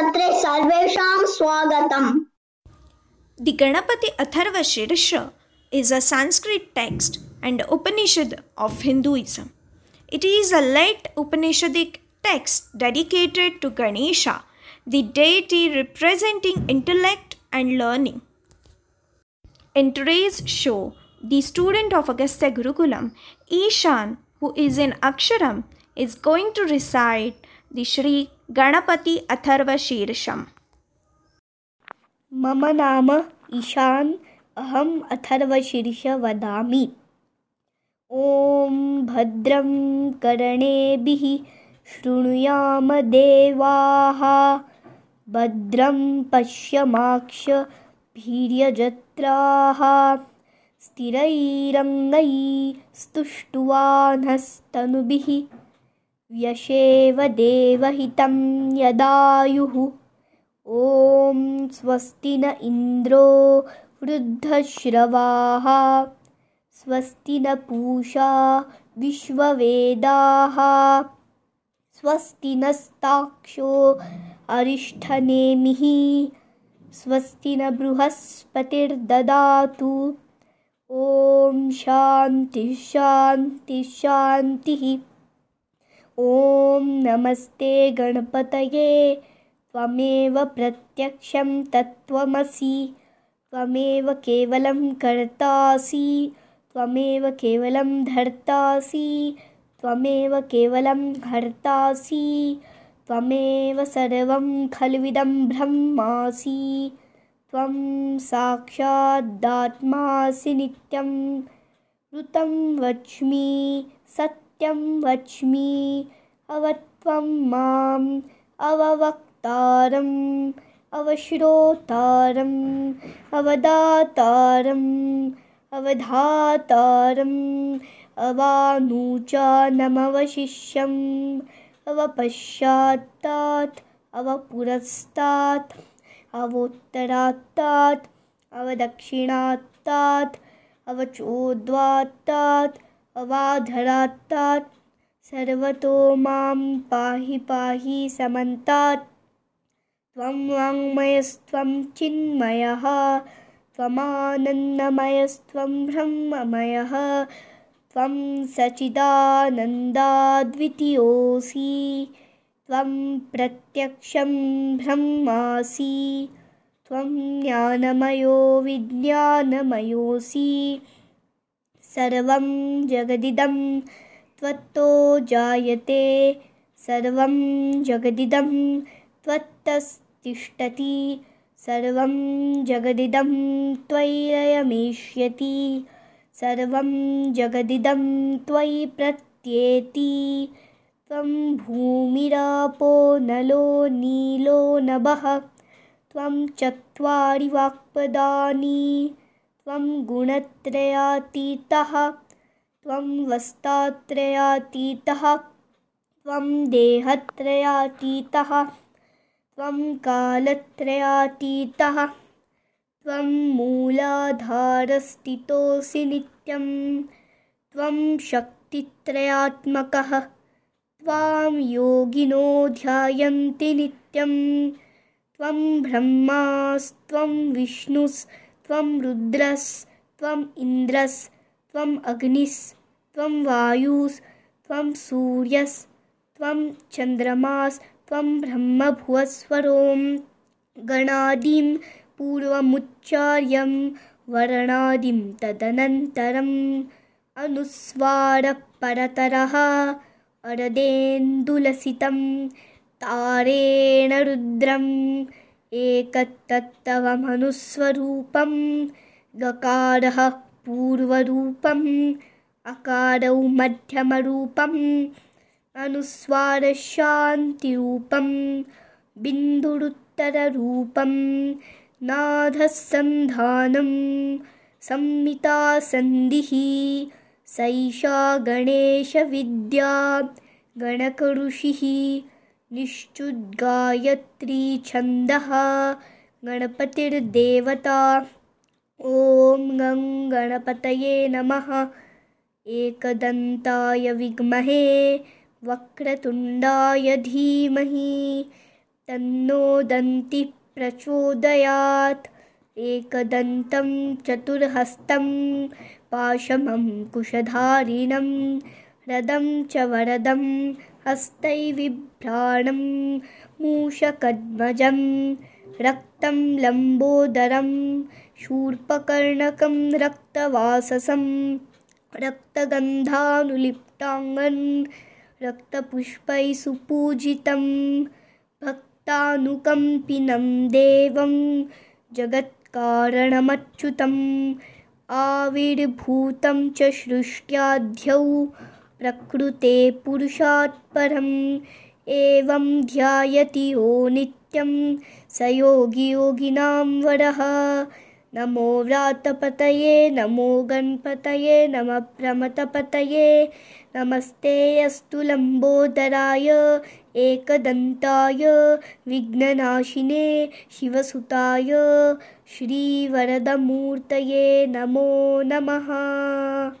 अद्यस्य सत्रे सर्वेषां स्वागतम् The Ganapati Atharva Shirsha is a Sanskrit text and Upanishad of Hinduism. It is a late Upanishadic text dedicated to Ganesha, the deity representing intellect and learning. In today's show, the student of Agastya Gurukulam, Ishan, who is in Aksharam, is going to recite the Shri Atharva Shirsham. मम नाम ईशान् अहम् अथर्वशीर्ष वदामि। ॐ भद्रं कर्णेभिः शृणुयाम देवाः। भद्रं पश्यमाक्षभिर्यजत्राः स्थिरैरङ्गैस्तुष्टुवानस्तनुभिः व्यशेव देवहितं यदायुः। ॐ स्वस्ति न इन्द्रो वृद्धश्रवाः। स्वस्ति न पूषा विश्ववेदाः। स्वस्ति नस्ताक्षो अरिष्ठनेमिः। स्वस्ति न बृहस्पतिर्ददातु। ॐ शान्तिः शान्तिः शान्तिः ॐ नमस्ते गणपतये। त्वमेव प्रत्यक्षं तत्त्वमसि। त्वमेव केवलं कर्तासि। त्वमेव केवलं धर्तासि। त्वमेव केवलं हर्तासि। त्वमेव सर्वं खल्विदं ब्रह्मासि। त्वं साक्षादात्मासि नित्यं। ऋतं वच्मि सत्यं वच्मि अवत्वं माम् अववक्तारम् अवश्रोतारम् अवदातारम् अवधातारम् अवानूचानमवशिष्यम् अवपश्चात्तात् अवपुरस्तात् अवोत्तरात्तात् अवदक्षिणात्तात् अवचोद्वात्तात् अवाधरात्तात् सर्वतो मां पाहि पाहि समन्तात्। त्वं वाङ्मयस्त्वं चिन्मयः त्वमानन्दमयस्त्वं ब्रह्ममयः त्वं सचिदानन्दाद्वितीयोऽसि त्वं प्रत्यक्षं ब्रह्मासि त्वं ज्ञानमयो विज्ञानमयोऽसि सर्वं जगदिदं त्वत्तो जायते। सर्वं जगदिदं त्वत्तस्तिष्ठति। सर्वं जगदिदं त्वय्ययमेष्यति सर्वं जगदिदं त्वयि प्रत्येति। त्वं भूमिरापो नलो नीलो नभः। त्वं चत्वारि वाक्पदानि त्वं गुणत्रयातीतः, त्वं वस्तात्रयातीतः, त्वं देहत्रयातीतः, त्वं कालत्रयातीतः, त्वं मूलाधारस्थितोऽसि नित्यं, त्वं शक्तित्रयात्मकः, त्वां योगिनो ध्यायन्ति नित्यं, त्वं ब्रह्मास्त्वं विष्णुस्त्वं रुद्रस्त्वम् इन्द्रस्त्वम् अग्निस्त्वं वायुस्त्वं सूर्यस्त्वं चन्द्रमास्त्वं ब्रह्मभुवस्वरों गणादिं पूर्वमुच्चार्यं वर्णादिं तदनन्तरम्। अनुस्वारपरतरः अरदेन्दुलसितं तारेण रुद्रम् एकतत्तवमनुस्वरूपं गकारः पूर्वरूपम् अकारौ मध्यमरूपम् अनुस्वारशान्तिरूपं बिन्दुरुत्तररूपं नाधसन्धानं संमितासन्धिः सैषा गणेशविद्या गणकऋषिः निश्चुद्गायत्री छन्दः गणपतिर्देवता। ॐ गं गणपतये नमः। एकदन्ताय विद्महे वक्रतुण्डाय धीमहि तन्नो दन्तिः प्रचोदयात्। एकदन्तं चतुर्हस्तं पाशमं कुशधारिणं रदं च वरदं हस्तैविभ्राणं मूषकध्वजं रक्तं लम्बोदरं शूर्पकर्णकं रक्तवाससं रक्तगन्धानुलिप्ताङ्गन् रक्तपुष्पैः सुपूजितं भक्तानुकम्पिनं देवं जगत्कारणमच्युतम् आविर्भूतं च सृष्ट्याद्यौ प्रकृते पुरुषात् परम् एवं ध्यायति यो नित्यं स योगी योगिनां वरः। नमो व्रातपतये, नमो गणपतये, नमः प्रमथपतये नमस्ते अस्तु लम्बोदराय, एकदन्ताय, विघ्ननाशिने, शिवसुताय, श्रीवरदमूर्तये नमो नमः।